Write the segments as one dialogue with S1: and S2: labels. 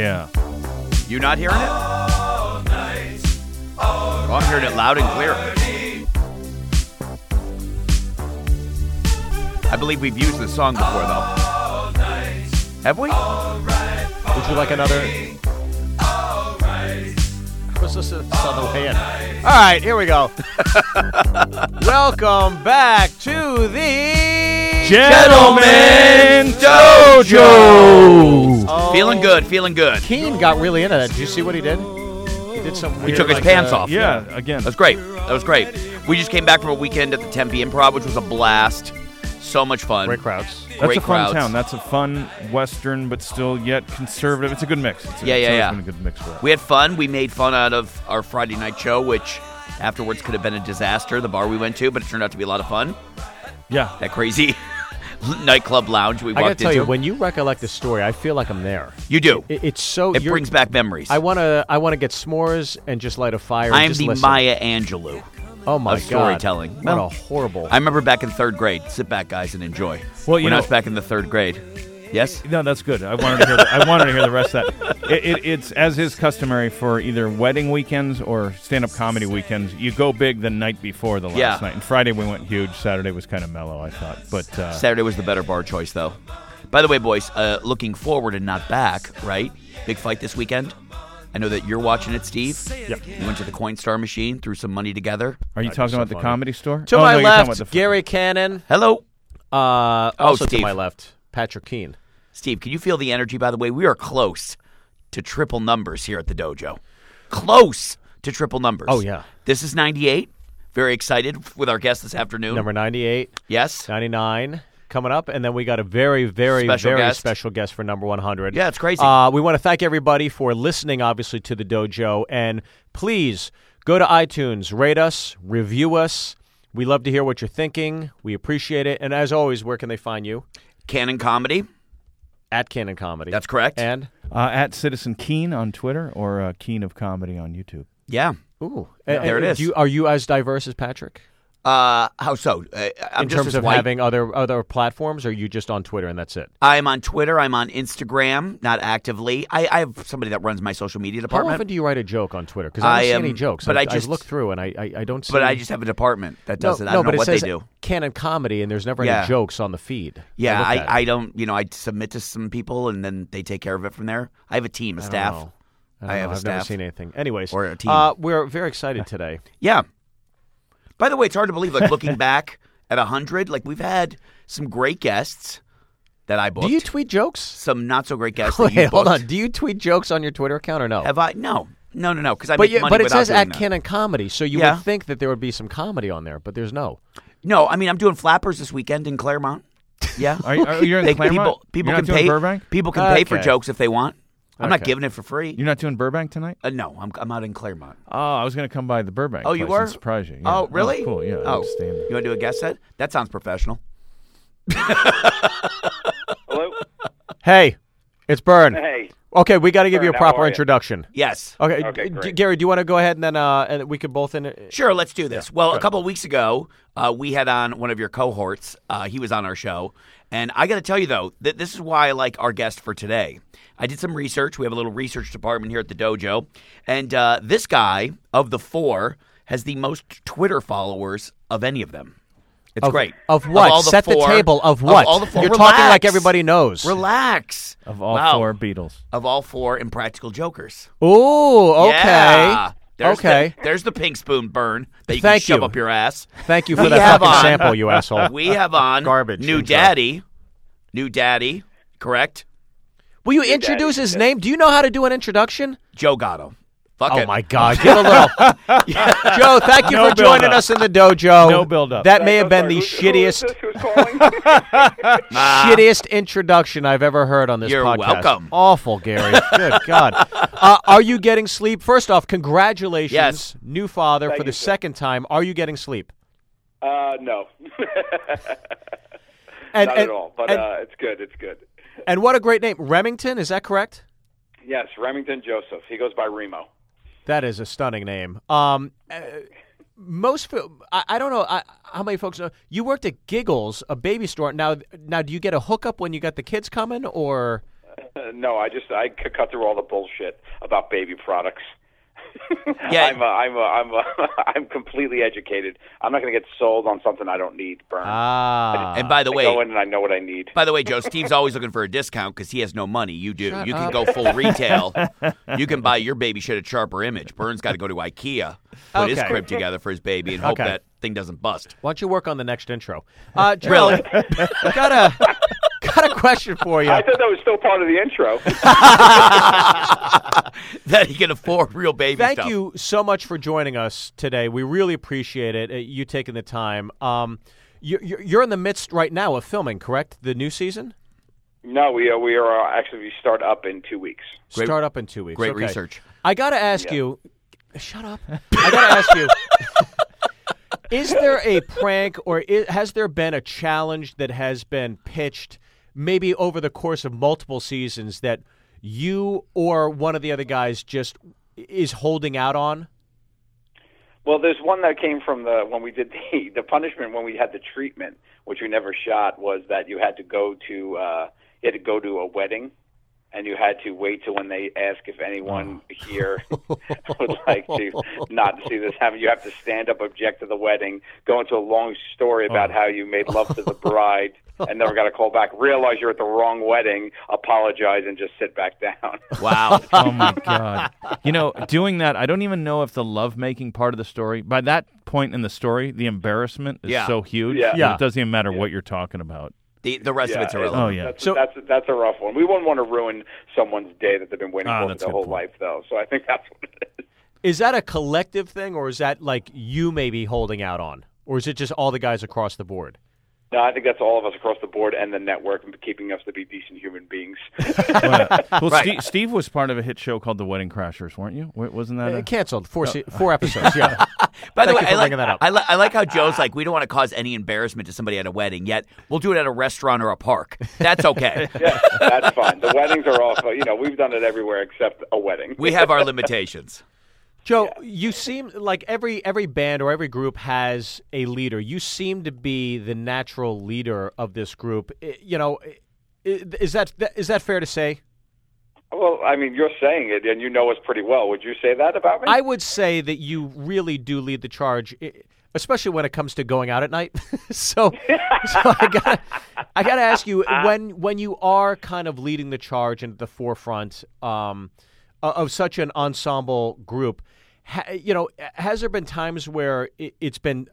S1: Yeah. You not hearing it? Oh, I'm hearing it loud and clear. I believe we've used this song before, though. Have we?
S2: Would you like another? Let's listen to this on way in. All right, here we go. Welcome back to the
S3: Gentlemen Dojo.
S2: Oh,
S1: Feeling good, feeling good.
S2: Keane got really into that. Did you see what he did? He did some.
S1: He took his
S2: like,
S1: pants
S2: uh,
S1: off.
S3: Yeah, again.
S1: That was great. That was great. We just came back from a weekend at the Tempe Improv, which was a blast. So much fun.
S2: Great crowds.
S3: That's
S1: Great
S3: a fun town. That's a fun Western, but still yet conservative. It's a good mix. It's a,
S1: Yeah, yeah,
S3: always
S1: yeah.
S3: been a good mix for it.
S1: We had fun. We made fun out of our Friday night show, which afterwards could have been a disaster, the bar we went to, but it turned out to be a lot of fun.
S3: yeah.
S1: That crazy nightclub lounge we
S2: I gotta
S1: walked
S2: tell
S1: into.
S2: you, when you recollect the story, I feel like I'm there.
S1: you do.
S2: It, it's so.
S1: It
S2: you're-
S1: brings back memories.
S2: I wanna. I wanna get s'mores and just light a fire. and
S1: I am
S2: just
S1: the
S2: listen.
S1: Maya Angelou.
S2: Oh my
S1: of
S2: god.
S1: storytelling.
S2: What
S1: Well,
S2: a horrible.
S1: I remember back in third grade. Sit back, guys, and enjoy.
S3: Well, you
S1: when
S3: know-
S1: I was back in the third grade. Yes?
S3: No, that's good. I wanted to hear. The, I wanted to hear the rest of that. It, it, it's as is customary for either wedding weekends or stand-up comedy weekends. You go big the night before the last
S1: Yeah.
S3: night. And Friday we went huge. Saturday was kind of mellow, I thought. But uh,
S1: Saturday was the better bar choice, though. By the way, boys, uh, looking forward and not back, right? Big fight this weekend. I know that you're watching it, Steve.
S2: Yep.
S1: You went to the Coinstar machine, threw some money together.
S3: are you
S2: I
S3: talking
S2: just
S3: about the comedy store?
S2: to
S3: Oh,
S2: my
S3: no,
S2: left, Gary Cannon.
S1: Hello,
S2: Uh,
S1: Oh,
S2: also
S1: Steve.
S2: to my left, Patrick Keane.
S1: Steve. Can you feel the energy? By the way, we are close to triple numbers here at the dojo. Close to triple numbers.
S2: Oh, yeah.
S1: This is 98. Very excited with our guest this afternoon.
S2: Number 98,
S1: yes.
S2: 99 coming up, and then we got a very, very,
S1: Special
S2: very
S1: guest.
S2: special guest for number 100.
S1: Yeah, it's crazy.
S2: Uh, we want to thank everybody for listening, obviously, to the dojo, and please go to iTunes, rate us, review us. We love to hear what you're thinking. We appreciate it. And as always, where can they find you?
S1: Cannon Comedy.
S2: At Cannon Comedy.
S1: That's correct.
S2: And
S3: uh, at Citizen Keen on Twitter or uh, Keen of Comedy on YouTube.
S1: yeah.
S2: ooh,
S1: there
S2: and-
S1: it is.
S2: Do you, are you as diverse as Patrick?
S1: Uh, how so? Uh, I'm
S2: in terms of
S1: white.
S2: having other other platforms, or are you just on Twitter and that's it?
S1: I'm on Twitter. I'm on Instagram, not actively. I, I have somebody that runs my social media department.
S2: How often do you write a joke on Twitter? Because I don't
S1: I
S2: see any jokes.
S1: but
S2: I,
S1: I just-
S2: look through and I, I, I don't see.
S1: but I just have a department that does
S2: no,
S1: it. I
S2: no,
S1: don't
S2: but
S1: know
S2: it
S1: what
S2: says
S1: they do.
S2: Cannon Comedy, and there's never
S1: Yeah.
S2: any jokes on the feed.
S1: Yeah, I. I don't, you know, I submit to some people and then they take care of it from there. I have a team, a staff.
S2: know. I,
S1: I have
S2: know.
S1: a
S2: I've never seen anything. Anyways,
S1: Or a team.
S2: Uh, we're very excited today.
S1: Yeah. By the way, it's hard to believe, like looking back at 100, like we've had some great guests that I booked.
S2: Do you tweet jokes?
S1: some not so great guests that you
S2: Wait, hold on. Do you tweet jokes on your Twitter account or no?
S1: Have I? No. No, no, no, because I
S2: but
S1: make
S2: you,
S1: money
S2: but it says at
S1: that.
S2: Cannon Comedy, so you
S1: Yeah.
S2: would think that there would be some comedy on there, but there's no.
S1: No, I mean, I'm doing flappers this weekend in Claremont. Yeah.
S3: Are you, are you in
S1: They-
S3: Claremont?
S1: people people
S3: You're
S1: can pay
S3: Burbank?
S1: people can pay for jokes if they want. I'm not
S2: Okay.
S1: giving it for free.
S3: You're not doing Burbank tonight?
S1: Uh, no, I'm I'm out in Claremont.
S3: Oh, I was going to come by the Burbank.
S1: Oh, you
S3: place and
S1: were?
S3: surprise you. Yeah.
S1: Oh, really?
S3: cool. Yeah.
S1: Oh,
S3: I'm staying
S1: you want to do a guest set? That sounds professional.
S4: Hello?
S2: Hey, it's Byrne.
S4: Hey.
S2: Okay, we got to give you a proper introduction.
S1: Yes.
S2: Okay,
S4: Okay,
S2: G-
S4: great.
S2: Gary, do you want to go ahead and then uh, and we could both in?
S1: Sure, let's do this. well, a couple of weeks ago, uh, we had on one of your cohorts. Uh, he was on our show. And I got to tell you, though, that this is why I like our guest for today. I did some research. We have a little research department here at the dojo. And uh, this guy, of the four, has the most Twitter followers of any of them. It's
S2: Of,
S1: great.
S2: Of what?
S1: all the
S2: Set the
S1: four-
S2: table of what?
S1: all the four.
S2: You're talking like everybody knows.
S1: Relax.
S3: Of all
S1: Wow.
S3: four Beatles.
S1: Of all four Impractical Jokers.
S2: Ooh, okay.
S1: Yeah. There's
S2: okay.
S1: The, there's the pink spoon burn that you
S2: Thank
S1: can shove
S2: you.
S1: up your ass.
S2: Thank you for
S1: We
S2: that
S1: have
S2: fucking
S1: on-
S2: sample, you asshole.
S1: We have on
S2: Garbage
S1: New
S2: intro.
S1: Daddy. New Daddy, correct?
S2: Will you introduce his name? Do you know how to do an introduction?
S1: Joe Gatto. Fuck
S2: Oh
S1: it.
S2: my God! Give a little. Joe, thank you
S3: No
S2: for joining
S3: build-up.
S2: us in the dojo.
S3: No build-up.
S2: That may have been the
S4: who- who is
S2: shittiest,
S4: this? Who's
S2: shittiest introduction I've ever heard on this
S1: You're
S2: podcast.
S1: welcome.
S2: Awful, Gary. Good God. Uh, are you getting sleep? First off, congratulations,
S1: Yes.
S2: new father
S4: Thank
S2: for the
S4: you, sir.
S2: second time. Are you getting sleep?
S4: uh, no.
S2: And,
S4: Not
S2: and,
S4: at all. But
S2: and,
S4: uh, it's good. It's good.
S2: and what a great name, Remington. Is that correct?
S4: Yes, Remington Joseph. He goes by Remo.
S2: That is a stunning name. Um, uh, most, I, I don't know I, how many folks know. You worked at Giggles, a baby store. Now, now, do you get a hookup when you got the kids coming, or
S4: no, I just I cut through all the bullshit about baby products.
S1: Yeah.
S4: I'm a, I'm a, I'm a, I'm completely educated. I'm not going to get sold on something I don't need. Burn.
S2: Ah.
S1: and by the
S4: I
S1: way,
S4: go in and I know what I need.
S1: By the way, Joe, Steve's always looking for a discount because he has no money. You do. you can go full retail. you can buy your baby shit at Sharper Image. Byrne's got to go to IKEA, put his crib together for his baby, and hope
S2: Okay.
S1: that thing doesn't bust.
S2: Why don't you work on the next intro? Uh, Joe,
S1: Really?
S2: got a got a question for you.
S4: I thought that was still part of the intro.
S1: That he can afford real baby
S2: Thank
S1: stuff.
S2: you so much for joining us today. We really appreciate it. uh, You taking the time. Um, you're, you're you're in the midst right now of filming, correct? The new season
S4: no, we are, we are uh, actually we start up in two weeks.
S1: Great-
S2: start up in two weeks.
S1: Great
S2: Okay.
S1: research.
S2: I got to ask
S4: Yeah.
S2: you. Shut up. I got to ask you. Is there a prank or i has there been a challenge that has been pitched maybe over the course of multiple seasons that you or one of the other guys just is holding out on?
S4: Well, there's one that came from the when we did the the punishment when we had the treatment, which we never shot, was that you had to go to uh, you had to go to a wedding, and you had to wait till when they ask if anyone here would like to not see this happen. You have to stand up, object to the wedding, go into a long story about how you made love to the bride. And never got a call back. Realize you're at the wrong wedding. Apologize and just sit back down.
S1: Wow.
S3: Oh my god! You know, doing that, I don't even know if the lovemaking part of the story. By that point in the story, the embarrassment is
S1: Yeah.
S3: so huge.
S4: Yeah.
S3: that
S2: Yeah.
S3: It doesn't even matter what you're talking about.
S1: the the rest of it's irrelevant.
S3: Oh, yeah.
S4: That's,
S2: So-
S4: that's that's a rough one. We wouldn't want to ruin someone's day that they've been waiting
S3: Ah,
S4: for
S3: that's a
S4: their
S3: good
S4: whole
S3: point.
S4: life, though. So I think that's what it is.
S2: Is that a collective thing, or is that like you maybe holding out on, or is it just all the guys across the board?
S4: No, I think that's all of us across the board and the network and keeping us to be decent human beings.
S3: well,
S1: Right.
S3: Steve, Steve was part of a hit show called The Wedding Crashers, weren't you? Wasn't that?
S2: Uh,
S3: A,
S2: canceled four se- four episodes. Yeah.
S1: By the way, I like,
S2: that up.
S1: I, li- I like how Joe's like, we don't want to cause any embarrassment to somebody at a wedding, yet we'll do it at a restaurant or a park. That's okay.
S4: yeah, that's fine. The weddings are off. You know, we've done it everywhere except a wedding.
S1: we have our limitations.
S2: Joe, you seem like every every band or every group has a leader. You seem to be the natural leader of this group. You know, is that is that fair to say?
S4: Well, I mean, you're saying it, and you know us pretty well. Would you say that about me?
S2: I would say that you really do lead the charge, especially when it comes to going out at night. so, so I got I got to ask you when when you are kind of leading the charge and at the forefront um, of such an ensemble group. Ha, you know, has there been times where it, it's been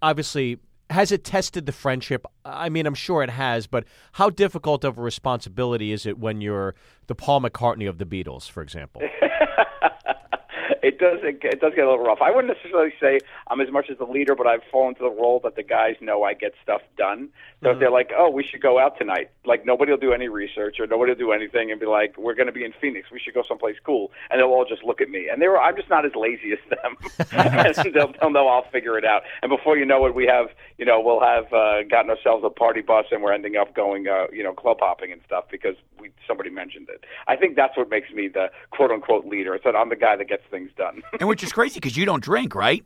S2: obviously has it tested the friendship? I mean, I'm sure it has, but how difficult of a responsibility is it when you're the Paul McCartney of the Beatles, for example?
S4: it does it, it does get a little rough. I wouldn't necessarily say I'm as much as the leader, but I've fallen to the role that the guys know I get stuff done. So if they're like, "Oh, we should go out tonight," like nobody will do any research or nobody will do anything and be like, "We're going to be in Phoenix. We should go someplace cool," and they'll all just look at me. And they were, I'm just not as lazy as them. and they'll, they'll know I'll figure it out. And before you know it, we have, you know, we'll have uh, gotten ourselves a party bus and we're ending up going, uh, you know, club hopping and stuff because we somebody mentioned it. I think that's what makes me the quote unquote leader. It's that I'm the guy that gets things done.
S1: And which is crazy because you don't drink, right?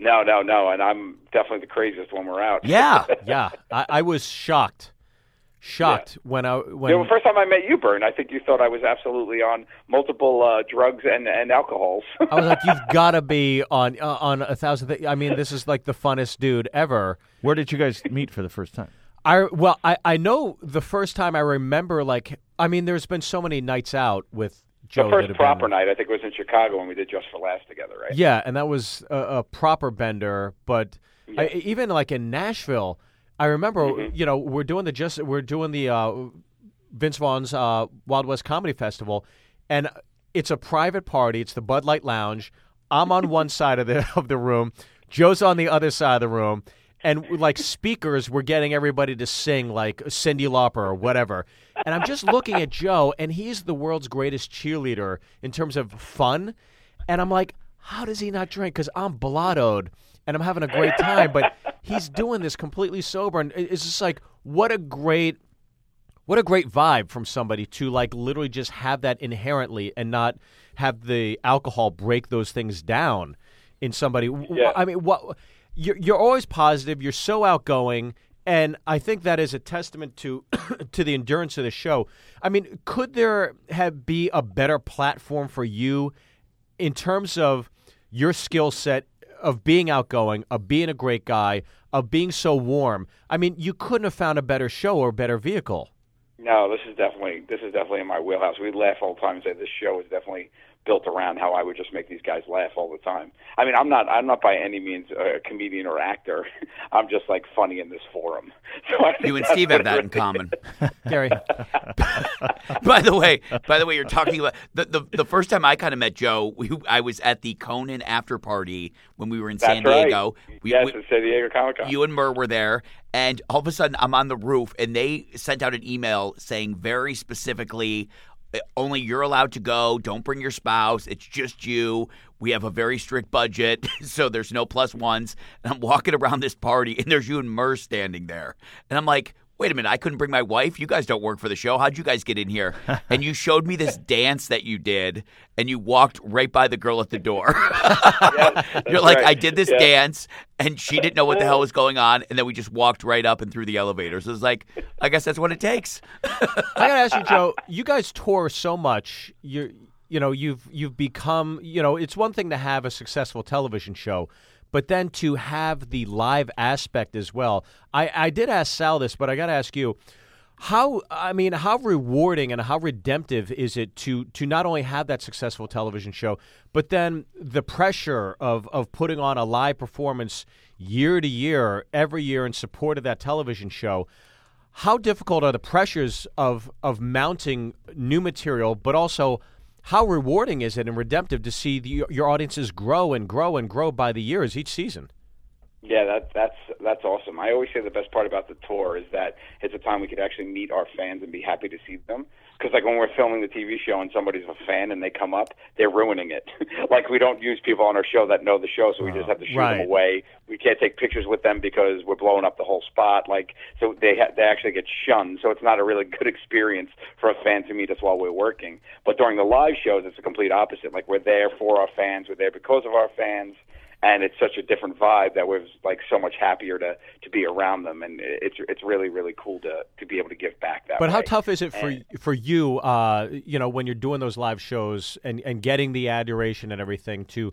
S4: No, no, no, and I'm definitely the craziest when we're out.
S1: Yeah.
S2: yeah, I, I was shocked, shocked when I when
S4: the first time I met you, Byrne, I think you thought I was absolutely on multiple uh, drugs and and alcohols.
S2: I was like, you've got to be on uh, on a thousand. Th- I mean, this is like the funnest dude ever.
S3: Where did you guys meet for the first time?
S2: I well, I I know the first time I remember like I mean, there's been so many nights out with Joe.
S4: the first proper night, I think, was in Chicago when we did Just for Laughs together, right?
S2: Yeah, and that was a, a proper bender. But I, even like in Nashville, I remember
S4: Mm-hmm.
S2: you know we're doing the just we're doing the uh, Vince Vaughn's uh, Wild West Comedy Festival, and it's a private party. It's the Bud Light Lounge. I'm on one side of the of the room. Joe's on the other side of the room. And like speakers, we're getting everybody to sing like Cyndi Lauper or whatever. And I'm just looking at Joe, and he's the world's greatest cheerleader in terms of fun. And I'm like, how does he not drink? Because I'm blottoed and I'm having a great time, but he's doing this completely sober. And it's just like, what a great, what a great vibe from somebody to like literally just have that inherently and not have the alcohol break those things down in somebody.
S4: Yeah.
S2: I mean, what you're, you're always positive. You're so outgoing, And I think that is a testament to to the endurance of the show. I mean, could there have be a better platform for you in terms of your skill set of being outgoing, of being a great guy, of being so warm? I mean, you couldn't have found a better show or better vehicle.
S4: No, this is definitely this is definitely in my wheelhouse. We laugh all the time and say this show is definitely built around how I would just make these guys laugh all the time. I mean, I'm not I'm not by any means a comedian or actor. I'm just like funny in this forum. So
S1: you and Steve have that in common,
S2: Gary.
S1: by the way, by the way, you're talking about the the, the first time I kind of met Joe. We, I was at the Conan after party when we were in
S4: That's
S1: San Diego.
S4: Right.
S1: We,
S4: yes,
S1: we,
S4: in San Diego Comic Con.
S1: You and Murr were there, and all of a sudden I'm on the roof, and they sent out an email saying very specifically, Uh, only you're allowed to go. Don't bring your spouse. It's just you. We have a very strict budget, so there's no plus ones. And I'm walking around this party, and there's you and Murr standing there. And I'm like, wait a minute, I couldn't bring my wife. You guys don't work for the show. How'd you guys get in here? and you showed me this dance that you did, and you walked right by the girl at the door. You're like,
S4: right.
S1: I did this
S4: Yeah.
S1: dance, and she didn't know what the hell was going on, and then we just walked right up and through the elevators. It was like, I guess that's what it takes.
S2: I gotta ask you, Joe. You guys tour so much. You're you know you've you've become you know it's one thing to have a successful television show, but then to have the live aspect as well. I I did ask Sal this, but I got to ask you. How I mean, how rewarding and how redemptive is it to to not only have that successful television show, but then the pressure of of putting on a live performance year to year, every year in support of that television show how difficult are the pressures of of mounting new material, but also how rewarding is it and redemptive to see the, your audiences grow and grow and grow by the years each season?
S4: Yeah, that that's that's awesome. I always say the best part about the tour is that it's a time we could actually meet our fans and be happy to see them. Because like when we're filming the TV show and somebody's a fan and they come up, they're ruining it. like we don't use people on our show that know the show, so we just ah, have to shoot
S2: right.
S4: them away. Can't take pictures with them because we're blowing up the whole spot. Like so they ha- they actually get shunned. So it's not a really good experience for a fan to meet us while we're working. But during the live shows, it's a complete opposite. Like we're there for our fans, we're there because of our fans and it's such a different vibe that we're like so much happier to to be around them, and it's it's really really cool to to be able to give back that.
S2: But
S4: way.
S2: how tough is it for
S4: And-
S2: for you? Uh, you know, when you're doing those live shows and and getting the adoration and everything to.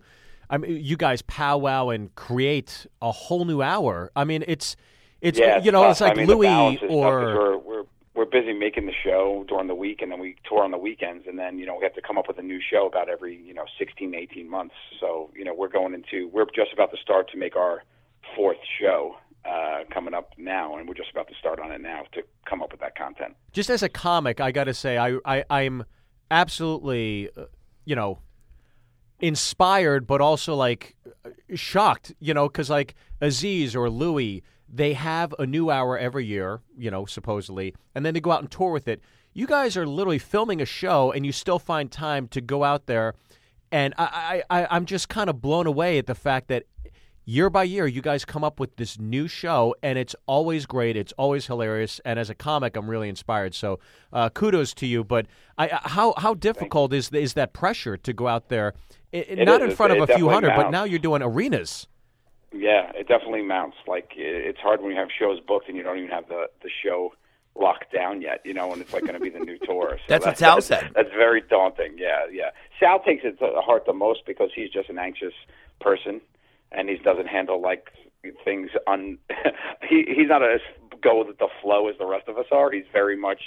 S2: I mean, you guys powwow and create a whole new hour. I mean, it's it's
S4: Yeah,
S2: you know,
S4: tough.
S2: it's like
S4: I mean,
S2: Louis
S4: balance is tough 'cause
S2: or
S4: we're, we're we're busy making the show during the week, and then we tour on the weekends, and then you know we have to come up with a new show about every you know 16, 18 months. So you know we're going into we're just about to start to make our fourth show uh, coming up now, and we're just about to start on it now to come up with that content.
S2: just as a comic, I got to say, I, I I'm absolutely, uh, you know, inspired, but also like shocked, you know, because like Aziz or Louis, they have a new hour every year, you know, supposedly, and then they go out and tour with it. You guys are literally filming a show, and you still find time to go out there, and I, I, I I'm just kind of blown away at the fact that year by year, you guys come up with this new show, and it's always great. It's always hilarious. And as a comic, I'm really inspired. So uh, kudos to you. But I, I- how how difficult is is that pressure to go out there, I-
S4: It
S2: not
S4: is.
S2: in front of a few
S4: definitely
S2: hundred, but now you're doing arenas.
S4: Yeah, it definitely mounts. Like it's hard when you have shows booked and you don't even have the the show locked down yet. You know, and it's like going to be the new tour. So
S1: That's what Sal said.
S4: That's very daunting. Yeah, yeah. Sal takes it to heart the most because he's just an anxious person, and he doesn't handle like things un. he he's not as go with the flow as the rest of us are. He's very much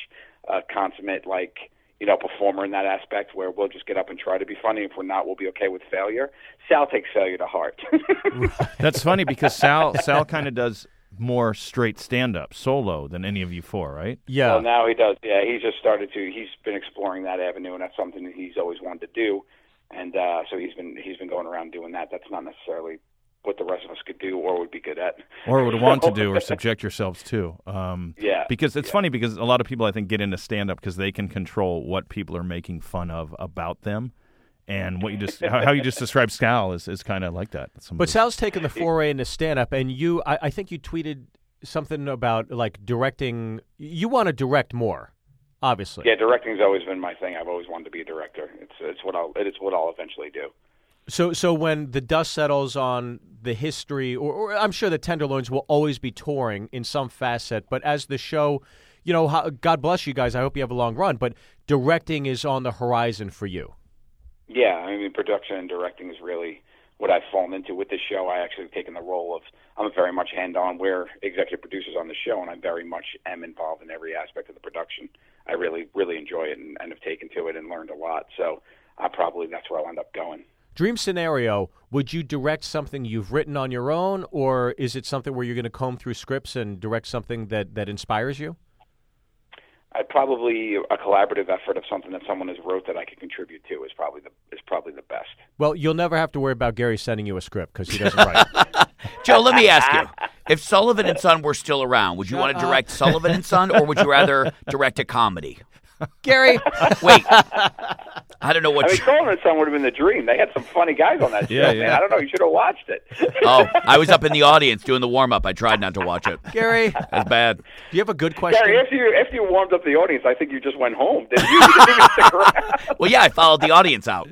S4: a consummate like you know, performer in that aspect where we'll just get up and try to be funny. If we're not, we'll be okay with failure. Sal takes failure to heart.
S3: That's funny because Sal Sal kind of does more straight stand up solo than any of you four, right?
S2: Yeah.
S4: Well, now he does. Yeah, he's just started to. He's been exploring that avenue, and that's something that he's always wanted to do. And uh, so he's been he's been going around doing that. That's not necessarily what the rest of us could do or would be good at.
S3: or would want to do or subject yourselves to. Um,
S4: Yeah,
S3: Because it's funny because a lot of people I think get into stand up because they can control what people are making fun of about them. And what you just how, how you just described Sal is, is kind of like that. Some
S2: But
S3: those-
S2: Sal's taken the foray into stand up, and you, I, I think you tweeted something about like directing. You want to direct more, obviously.
S4: Yeah, directing's always been my thing. I've always wanted to be a director. It's it's what I'll it is what I'll eventually do.
S2: So, so when the dust settles on the history, or, or I'm sure the Tenderloins will always be touring in some facet, but as the show, you know, how, God bless you guys. I hope you have a long run, but directing is on the horizon for you.
S4: Yeah, I mean, production and directing is really what I've fallen into with this show. I actually have taken the role of I'm very much hand-on. We're executive producers on the show, and I very much am involved in every aspect of the production. I really, really enjoy it and, and have taken to it and learned a lot. So, I probably that's where I'll end up going.
S2: Dream scenario: Would you direct something you've written on your own, or is it something where you're going to comb through scripts and direct something that that inspires you?
S4: I probably a collaborative effort of something that someone has wrote that I could contribute to is probably the is probably the best.
S2: Well, you'll never have to worry about Gary sending you a script because he doesn't write.
S1: Joe, let me ask you: If Sullivan and Son were still around, would you want to direct Sullivan and Son, or would you rather direct a comedy?
S2: Gary,
S1: wait. I don't know what.
S4: I mean, Sullivan and Son would have been the dream. They had some funny guys on that show.
S3: Yeah,
S4: man.
S3: yeah.
S4: I don't know. You should have watched it.
S1: oh, I was up in the audience doing the warm up. I tried not to watch it.
S2: Gary,
S1: That's bad.
S2: Do you have a good question?
S4: Gary, after you after you warmed up the audience, I think you just went home. Did you? You didn't even stick around.
S1: Well, yeah, I followed the audience out.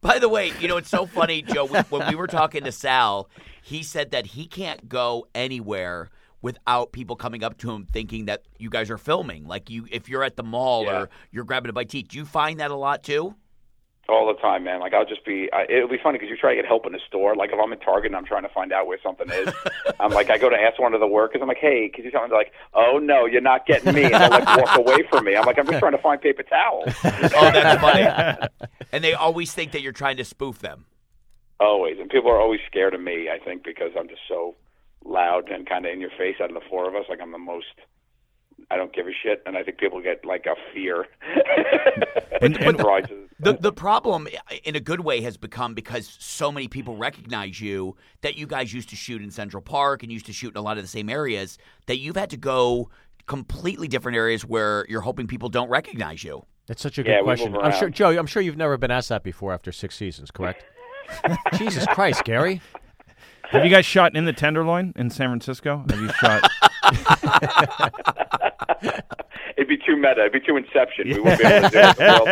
S1: By the way, you know it's so funny, Joe. When we were talking to Sal, he said that he can't go anywhere without people coming up to him thinking that you guys are filming. Like you, if you're at the mall
S4: Yeah.
S1: or you're grabbing a bite to eat. Do you find that a lot too?
S4: All the time, man. Like I'll just be. I, it'll be funny because you try to get help in the store. Like if I'm at Target and I'm trying to find out where something is, I'm like, I go to ask one of the workers. I'm like, Hey, could you tell me? They're like, Oh no, you're not getting me. And they like walk away from me. I'm like, I'm just trying to find paper towels.
S1: Oh, that's funny. and they always think that you're trying to spoof them.
S4: Always, and people are always scared of me. I think because I'm just so loud and kind of in your face out of the four of us. Like I'm the most. I don't give a shit, and I think people get like a fear.
S3: And- and-
S4: rises.
S1: The the problem, in a good way, has become because so many people recognize you that you guys used to shoot in Central Park and used to shoot in a lot of the same areas that you've had to go completely different areas where you're hoping people don't recognize you.
S2: That's such a good
S4: Yeah,
S2: question. I'm sure. Joe. I'm sure you've never been asked that before after six seasons, correct? Jesus Christ, Gary.
S3: Have you guys shot in the Tenderloin in San Francisco? Have you shot?
S4: It'd be too meta. It'd be too Inception. We wouldn't be able to do it. The world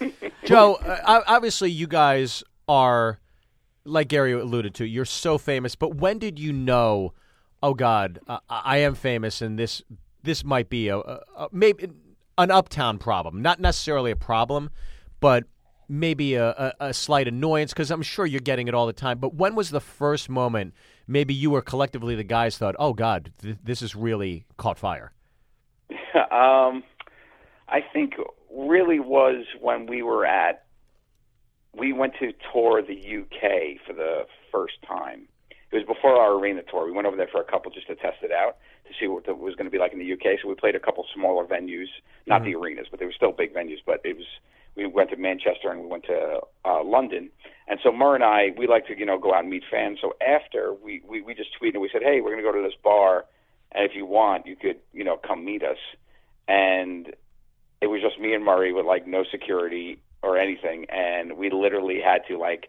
S4: would follow.
S2: Joe, uh, obviously you guys are, like Gary alluded to, you're so famous. But when did you know? Oh God, uh, I am famous, and this this might be a, a, a maybe an uptown problem, not necessarily a problem, but maybe a, a, a slight annoyance because I'm sure you're getting it all the time. But when was the first moment? Maybe you or collectively the guys thought, "Oh God, th- this is really caught fire."
S4: um, I think really was when we were at. We went to tour the UK for the first time. It was before our arena tour. We went over there for a couple just to test it out to see what it was going to be like in the UK. So we played a couple smaller venues, not the arenas, but they were still big venues. But it was we went to Manchester and we went to uh, London. And so Murr and I, we like to you know go out and meet fans. So after we we, we just tweeted, and we said, hey, we're going to go to this bar, and if you want, you could you know come meet us. And it was just me and Murray with like no security or anything, and we literally had to like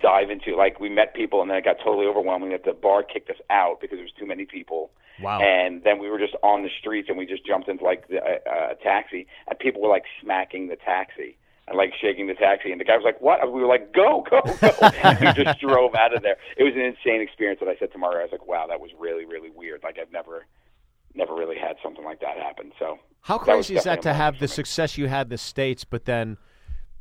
S4: dive into like we met people and then it got totally overwhelming that the bar kicked us out because there was too many people
S2: Wow.
S4: and then we were just on the streets and we just jumped into like the, uh, a taxi and people were like smacking the taxi and like shaking the taxi and the guy was like what? And we were like go go go. And we just drove out of there. It was an insane experience that i said to Mario, i was like wow that was really really weird. Like i've never never really had something like that happen. So
S2: How
S4: that
S2: crazy is that to have the success you had in the states, but then,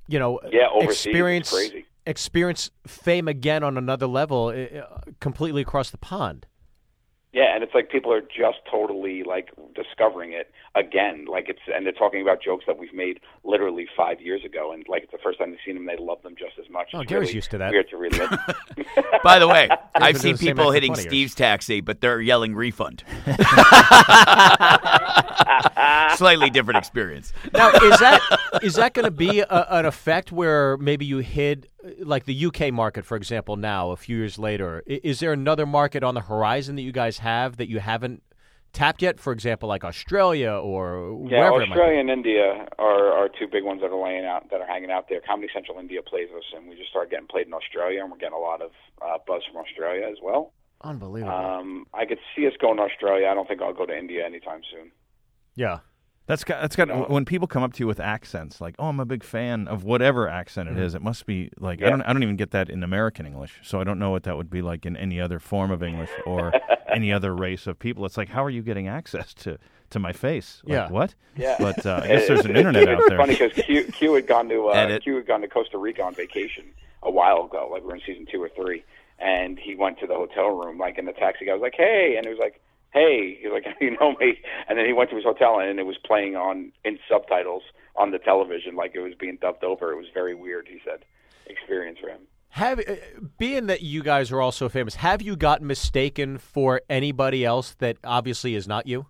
S2: you know,
S4: Yeah,
S2: experience
S4: crazy.
S2: experience fame again on another level, uh, completely across the pond.
S4: Yeah, and it's like people are just totally like discovering it again. Like it's and they're talking about jokes that we've made literally five years ago, and like it's the first time they've seen them, they love them just as much.
S2: Oh,
S4: It's
S2: Gary's
S4: really
S2: used to that.
S4: Weird to relive.
S1: By the way, I've seen
S2: doing the same
S1: people hitting Steve's taxi, but they're yelling refund. Slightly different experience.
S2: Now, is that is that going to be a, an effect where maybe you hid, like the UK market, for example, now a few years later? Is there another market on the horizon that you guys have that you haven't tapped yet? For example, like Australia or
S4: yeah,
S2: wherever it might be?
S4: Australia and India are are two big ones that are laying out that are hanging out there. Comedy Central India plays us, and we just started getting played in Australia, and we're getting a lot of uh, buzz from Australia as well.
S2: Unbelievable.
S4: Um, I could see us going to Australia. I don't think I'll go to India anytime soon.
S2: yeah.
S3: That's got that's got when people come up to you with accents like, "Oh, I'm a big fan of whatever accent it is." It must be like I don't I don't even get that in American English, so I don't know what that would be like in any other form of English or any other race of people. It's like, how are you getting access to to my face? Like,
S2: Yeah.
S3: what?
S4: Yeah.
S3: But uh, I guess there's an internet out
S4: It's
S3: there.
S4: funny because Q, Q had gone to uh, Q had gone to Costa Rica on vacation a while ago, like we're in season two or three, and he went to the hotel room, like in the taxi guy was like, "Hey," and he was like, "Hey," like, "You know me," and then he went to his hotel and it was playing on in subtitles on the television, like it was being dubbed over. It was very weird. He said, experience for him.
S2: Have uh, being that you guys are all so famous, have you gotten mistaken for anybody else that obviously is not you?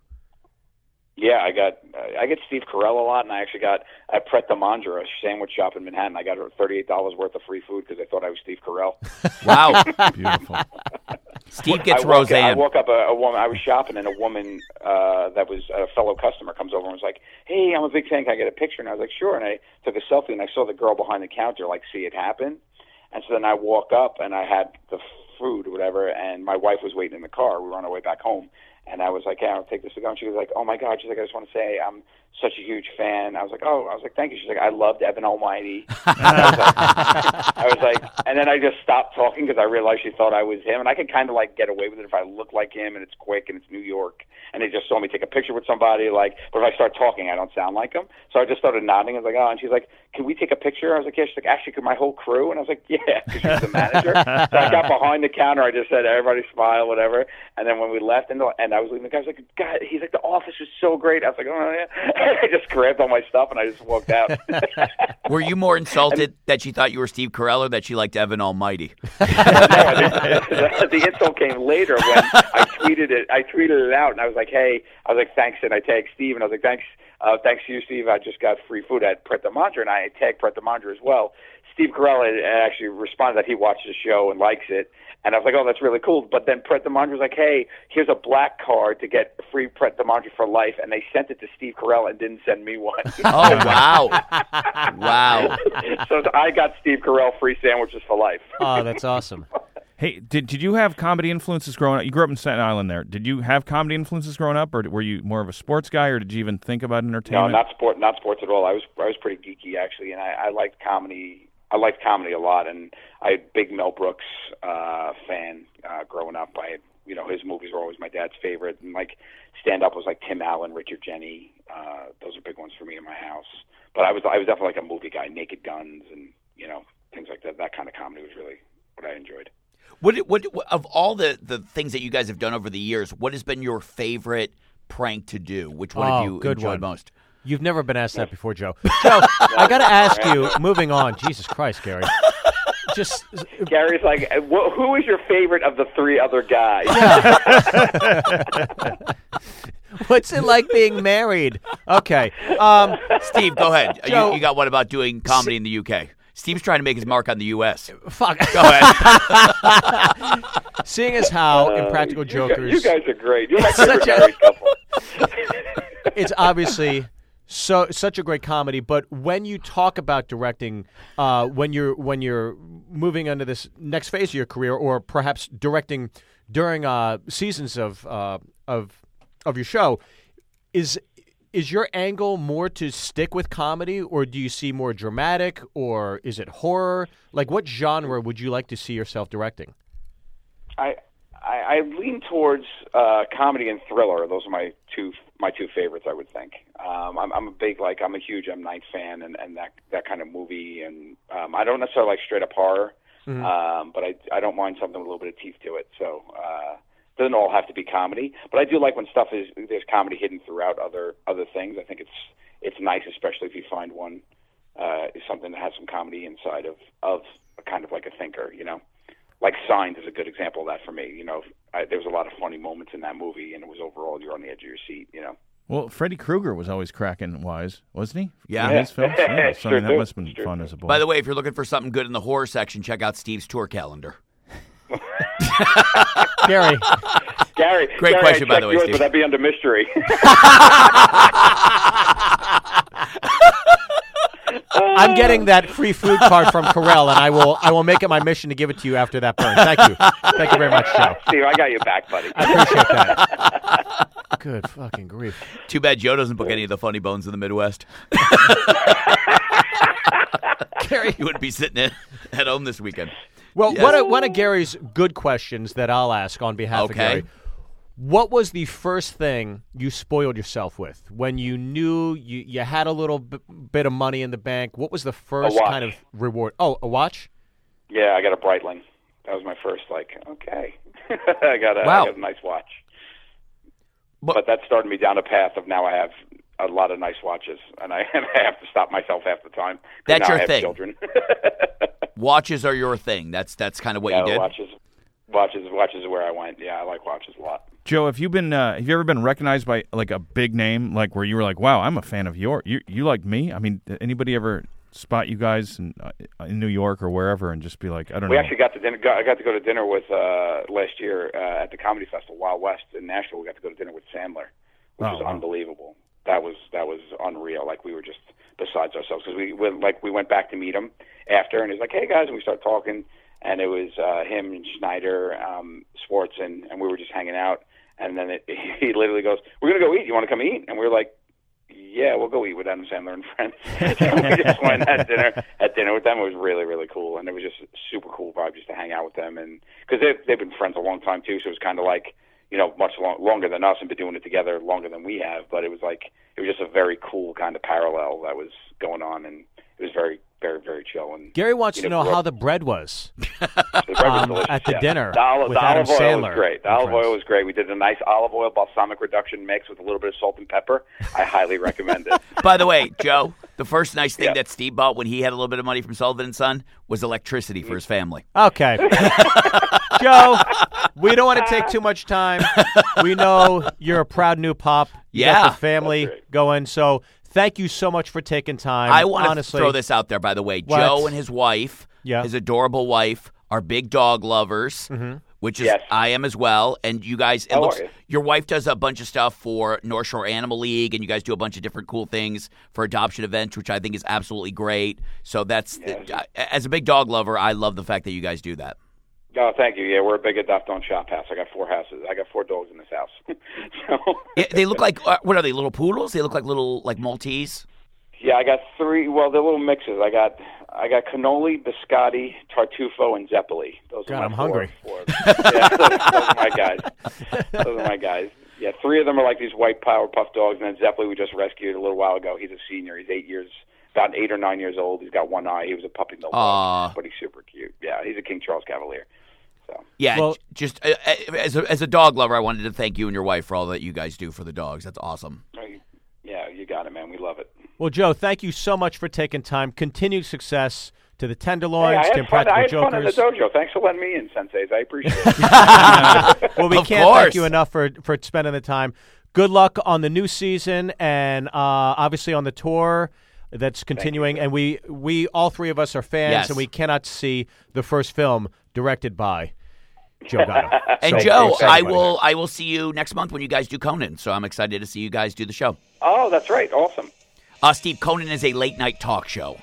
S4: Yeah, I got I get Steve Carell a lot, and I actually got at Pret Manger, a sandwich shop in Manhattan. I got thirty eight dollars worth of free food because I thought I was Steve Carell.
S1: Wow.
S3: Beautiful.
S1: Steve gets
S4: I walk, I
S1: Roseanne.
S4: walk up a, a woman. I was shopping, and a woman uh, that was a fellow customer comes over and was like, "Hey, I'm a big fan. Can I get a picture?" And I was like, "Sure." And I took a selfie, and I saw the girl behind the counter like see it happen. And so then I walk up, and I had the food or whatever, and my wife was waiting in the car. We were on our way back home, and I was like, "Yeah, I'll take this to go." And she was like, "Oh my God!" She's like, "I just want to say I'm such a huge fan." I was like, "Oh," I was like, "Thank you." She's like, "I loved Evan Almighty." And I was like, I was like, and then I just stopped talking because I realized she thought I was him, and I could kind of like get away with it if I look like him and it's quick and it's New York, and they just saw me take a picture with somebody. Like, but if I start talking, I don't sound like him. So I just started nodding. I was like, oh, and she's like, can we take a picture? I was like, yeah. She's like, actually, could my whole crew? And I was like, yeah, because she was the manager. so I got behind the counter. I just said, everybody smile, whatever. And then when we left, and, the, and I was leaving, the guy was like, God, he's like, the office was so great. I was like, oh yeah. And I just grabbed all my stuff and I just walked out.
S1: Were you more insulted that she thought you were Steve Carell or that she liked Evan Almighty?
S4: no, the, the insult came later when I tweeted it. I tweeted it out, and I was like, "Hey," I was like, "Thanks," and I tagged Steve, and I was like, "Thanks, uh, thanks to you, Steve. I just got free food at Pret a Manger, and I tagged Pret a Manger as well." Steve Carell had actually responded that he watched the show and likes it, and I was like, "Oh, that's really cool." But then Pret a Manger was like, "Hey, here's a black card to get free Pret a Manger for life," and they sent it to Steve Carell and didn't send me one.
S1: Oh, wow. Wow.
S4: so I got Steve Carell free sandwiches for life.
S2: Oh, that's awesome.
S3: Hey, did did you have comedy influences growing up? You grew up in Staten Island there. Did you have comedy influences growing up, or were you more of a sports guy, or did you even think about entertainment?
S4: No, not sport, not sports at all. I was I was pretty geeky actually, and I, I liked comedy. I liked comedy a lot, and I had big Mel Brooks uh, fan uh, growing up. I had, you know his movies were always my dad's favorite, and like stand up was like Tim Allen, Richard Jeni. Uh, those are big ones for me in my house. But I was I was definitely like a movie guy, Naked Guns, and you know things like that. That kind of comedy was really what I enjoyed.
S1: What, what, what of all the, the things that you guys have done over the years, what has been your favorite prank to do? Which one
S2: Oh,
S1: have you
S2: good
S1: enjoyed
S2: one.
S1: most?
S2: You've never been asked that before, Joe. Joe, I got to ask you. Moving on, Jesus Christ, Gary. Just
S4: Gary's like, uh, who is your favorite of the three other guys?
S2: what's it like being married? Okay. Um,
S1: Steve, go ahead.
S2: Joe-
S1: you, you got what about doing comedy in the UK? Steve's trying to make his mark on the U.S.
S2: fuck.
S1: Go ahead.
S2: Seeing as how Impractical
S4: Uh, You
S2: Jokers,
S4: guys, you guys are great. You're my favorite
S2: Such a-
S4: married couple.
S2: it's obviously so such a great comedy. But when you talk about directing, uh, when you're when you're moving into this next phase of your career, or perhaps directing during uh, seasons of uh, of of your show, is is your angle more to stick with comedy, or do you see more dramatic, or is it horror? Like, what genre would you like to see yourself directing?
S4: I, I I lean towards uh, comedy and thriller. Those are my two my two favorites. I would think. Um, I'm, I'm a big like I'm a huge M Night fan and, and that that kind of movie. And um, I don't necessarily like straight up horror, um, but I I don't mind something with a little bit of teeth to it. So. Uh, doesn't all have to be comedy, but I do like when stuff is there's comedy hidden throughout other other things. I think it's it's nice, especially if you find one uh, is something that has some comedy inside of of a kind of like a thinker, you know like Signs is a good example of that for me. You know, I, there was a lot of funny moments in that movie, and it was overall you're on the edge of your seat. You know,
S3: Well, Freddy Krueger was always cracking wise, wasn't he?
S1: Yeah.
S3: In his films? Yeah.
S4: It's
S3: So, I mean, that must have been
S4: It's true,
S3: fun
S4: too.
S3: as a boy.
S1: By the way, if you're looking for something good in the horror section, check out Steve's tour calendar.
S2: Gary,
S4: Gary.
S1: Great
S4: Gary,
S1: question, by the way,
S4: checked yours,
S1: Steve.
S4: But that'd be under mystery.
S2: I'm getting that free food card from Carell, and I will I will make it my mission to give it to you after that burn. Thank you, thank you very much, Joe.
S4: Steve, I got your back, buddy.
S2: I appreciate that. Good fucking grief.
S1: Too bad Joe doesn't book any of the funny bones in the Midwest.
S2: Gary.
S1: You wouldn't be sitting in, at home this weekend.
S2: Well,
S1: Yes.
S2: one of one of Gary's good questions that I'll ask on behalf of Gary. What was the first thing you spoiled yourself with when you knew you, you had a little b- bit of money in the bank? What was the first kind of reward? Oh, a watch?
S4: Yeah, I got a Breitling. That was my first. Like, okay, I got a,
S1: Wow.
S4: I got a nice watch.
S1: But-
S4: But, that started me down a path of now I have a lot of nice watches, and I, and I have to stop myself half the time.
S1: That's
S4: now
S1: your
S4: I have
S1: thing.
S4: Children.
S1: Watches are your thing. That's that's kind of what
S4: yeah,
S1: you did.
S4: watches, watches, watches is where I went. Yeah, I like watches a lot.
S3: Joe, have you been uh, have you ever been recognized by like a big name, like where you were like, "Wow, I'm a fan of your you you like me"? I mean, did anybody ever spot you guys in uh, in New York or wherever and just be like, I don't
S4: We
S3: know.
S4: We actually got to dinner. Got, I got to go to dinner with uh, last year uh, at the comedy festival, Wild West in Nashville. We got to go to dinner with Sandler, which
S3: Oh,
S4: was
S3: wow.
S4: unbelievable. That was that was unreal. Like we were just besides ourselves because we went like we went back to meet him after, and he's like, "Hey guys," and we started talking, and it was uh, him and Schneider, um, Schwartz, and and we were just hanging out. And then it, he literally goes, "We're gonna go eat. You want to come eat?" And we're like, yeah, we'll go eat with Adam Sandler and friends. so we just went at dinner at dinner with them. It was really really cool, and it was just super cool vibe just to hang out with them, and because they've they've been friends a long time too, so it was kind of like you know much long, longer than us and been doing it together longer than we have. But it was like it was just a very cool kind of parallel that was going on, and it was very very very chill. And
S2: Gary wants
S4: You
S2: to
S4: know,
S2: know how the bread was.
S4: the bread
S2: Um,
S4: delicious,
S2: at the
S4: yeah.
S2: dinner
S4: The, olive,
S2: with
S4: the
S2: Adam
S4: olive oil
S2: Sandler
S4: was great. The
S2: and
S4: olive
S2: friends.
S4: oil was great. We did a nice olive oil balsamic reduction mix with a little bit of salt and pepper. I highly recommend it.
S1: By the way, Joe, the first nice thing
S4: Yeah.
S1: that Steve bought when he had a little bit of money from Sullivan and Son was electricity for his family.
S2: Okay. Joe, we don't want to take too much time. We know you're a proud new pop. You got
S1: Yeah.
S2: the family going. So thank you so much for taking time.
S1: I want to
S2: honestly.
S1: throw this out there, by the way.
S2: What?
S1: Joe and his wife,
S2: Yeah.
S1: his adorable wife, are big dog lovers, mm-hmm. which is
S4: Yes.
S1: I am as well. And you guys, it
S4: How
S1: looks
S4: you?
S1: your wife does a bunch of stuff for North Shore Animal League, and you guys do a bunch of different cool things for adoption events, which I think is absolutely great. So that's
S4: Yes.
S1: as a big dog lover, I love the fact that you guys do that.
S4: Oh, thank you. Yeah, we're a big adopt on shop house. I got four houses. I got four dogs in this house. so
S1: Yeah, they look like uh, what are they? Little poodles? They look like little like Maltese.
S4: yeah, I got three. Well, they're little mixes. I got I got cannoli, biscotti, tartufo, and zeppoli. Those
S2: God,
S4: are my
S2: I'm
S4: four,
S2: hungry.
S4: Four. Yeah, those, those are my guys. Those are my guys. Yeah, three of them are like these white power puff dogs, and then Zeppeli we just rescued a little while ago. He's a senior. He's eight years, about eight or nine years old. He's got one eye. He was a puppy mill
S1: Aw.
S4: dog, but he's super cute. Yeah, he's a King Charles Cavalier. So
S1: Yeah,
S2: Well-
S1: just uh, uh, as a, as a dog lover, I wanted to thank you and your wife for all that you guys do for the dogs. That's awesome.
S4: yeah, you got it, man. We love it.
S2: Well, Joe, thank you so much for taking time. Continued success to the
S4: Hey,
S2: Tenderloins,
S4: I
S2: to
S4: had, fun, I
S2: Impractical
S4: had fun in the dojo. Thanks for letting me in, senseis. I appreciate it.
S2: well, we
S1: Of
S2: can't
S1: course.
S2: thank you enough for for spending the time. Good luck on the new season, and uh, obviously on the tour that's continuing. And we we all three of us are fans,
S1: Yes.
S2: and we cannot see the first film directed by Joe Gatto.
S1: And
S2: So,
S1: Joe, I will I will see you next month when you guys do Conan. So I'm excited to see you guys do the show.
S4: oh, that's right. Awesome.
S1: Uh, Steve, Conan is a late night talk show.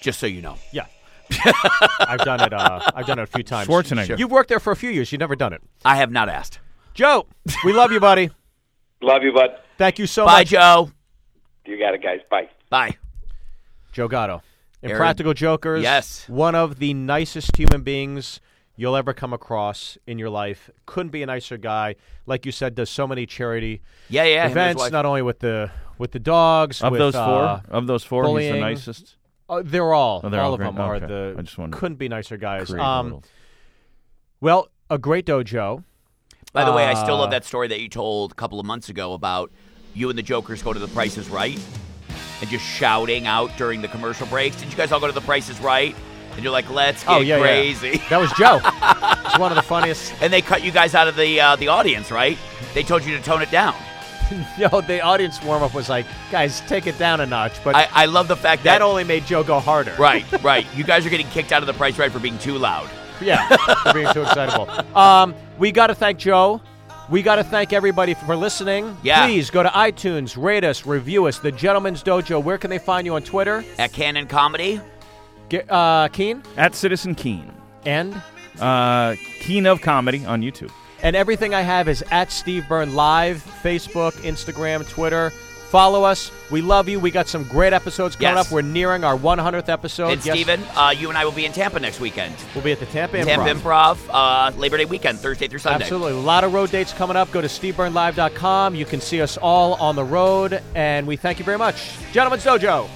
S1: Just so you know.
S2: Yeah. I've done it. Uh, I've done it a few times.
S3: Schwarzenegger.
S2: You've worked there for a few years. You've never done it.
S1: I have not asked.
S2: Joe, we love you, buddy.
S4: Love you, bud.
S2: Thank you so
S1: Bye,
S2: much, Bye,
S1: Joe.
S4: You got it, guys. Bye.
S1: Bye.
S2: Joe Gatto.
S1: Aaron.
S2: Impractical Jokers.
S1: Yes.
S2: One of the nicest human beings you'll ever come across in your life. Couldn't be a nicer guy. Like you said, does so many charity
S1: Yeah, yeah. him and his
S2: events, not only with the with the dogs.
S3: of
S2: with,
S3: those four,
S2: uh,
S3: of those four, he's the nicest.
S2: uh, they're all.
S3: Oh, they're
S2: all
S3: all
S2: of them are
S3: Okay.
S2: the.
S3: I just wanted
S2: couldn't be nicer guys. Um, well, a great dojo.
S1: By the way, I still
S2: Uh,
S1: love that story that you told a couple of months ago about you and the Jokers go to the Price is Right and just shouting out during the commercial breaks. Did you guys all go to the Price is Right? And you're like, let's get
S2: oh yeah,
S1: crazy.
S2: yeah. That was Joe. it's one of the funniest.
S1: and they cut you guys out of the uh, the audience, right? They told you to tone it down.
S2: Know, the audience warm up was like, guys, take it down a notch. But
S1: I, I love the fact that
S2: that only made Joe go harder.
S1: right, right. You guys are getting kicked out of the Price Right for being too loud.
S2: Yeah, for being too excitable. Um, we got to thank Joe We got to thank everybody for listening.
S1: Yeah.
S2: Please go to iTunes, rate us, review us. The Gentleman's Dojo. Where can they find you on Twitter?
S1: At Cannon Comedy.
S2: Get, uh, Keane
S3: At Citizen Keen.
S2: and
S3: Uh, Keen of Comedy on YouTube.
S2: and everything I have is at Steve Byrne Live, Facebook, Instagram, Twitter. Follow us. We love you. We got some great episodes coming
S1: Yes.
S2: up. We're nearing our 100th episode.
S1: and
S2: Yes,
S1: Steven, uh, you and I will be in Tampa next weekend.
S2: We'll be at the Tampa Improv.
S1: Tampa Improv, uh, Labor Day weekend, Thursday through Sunday.
S2: Absolutely. A lot of road dates coming up. Go to stevebyrnelive.com. You can see us all on the road. And we thank you very much. Gentlemen's Dojo.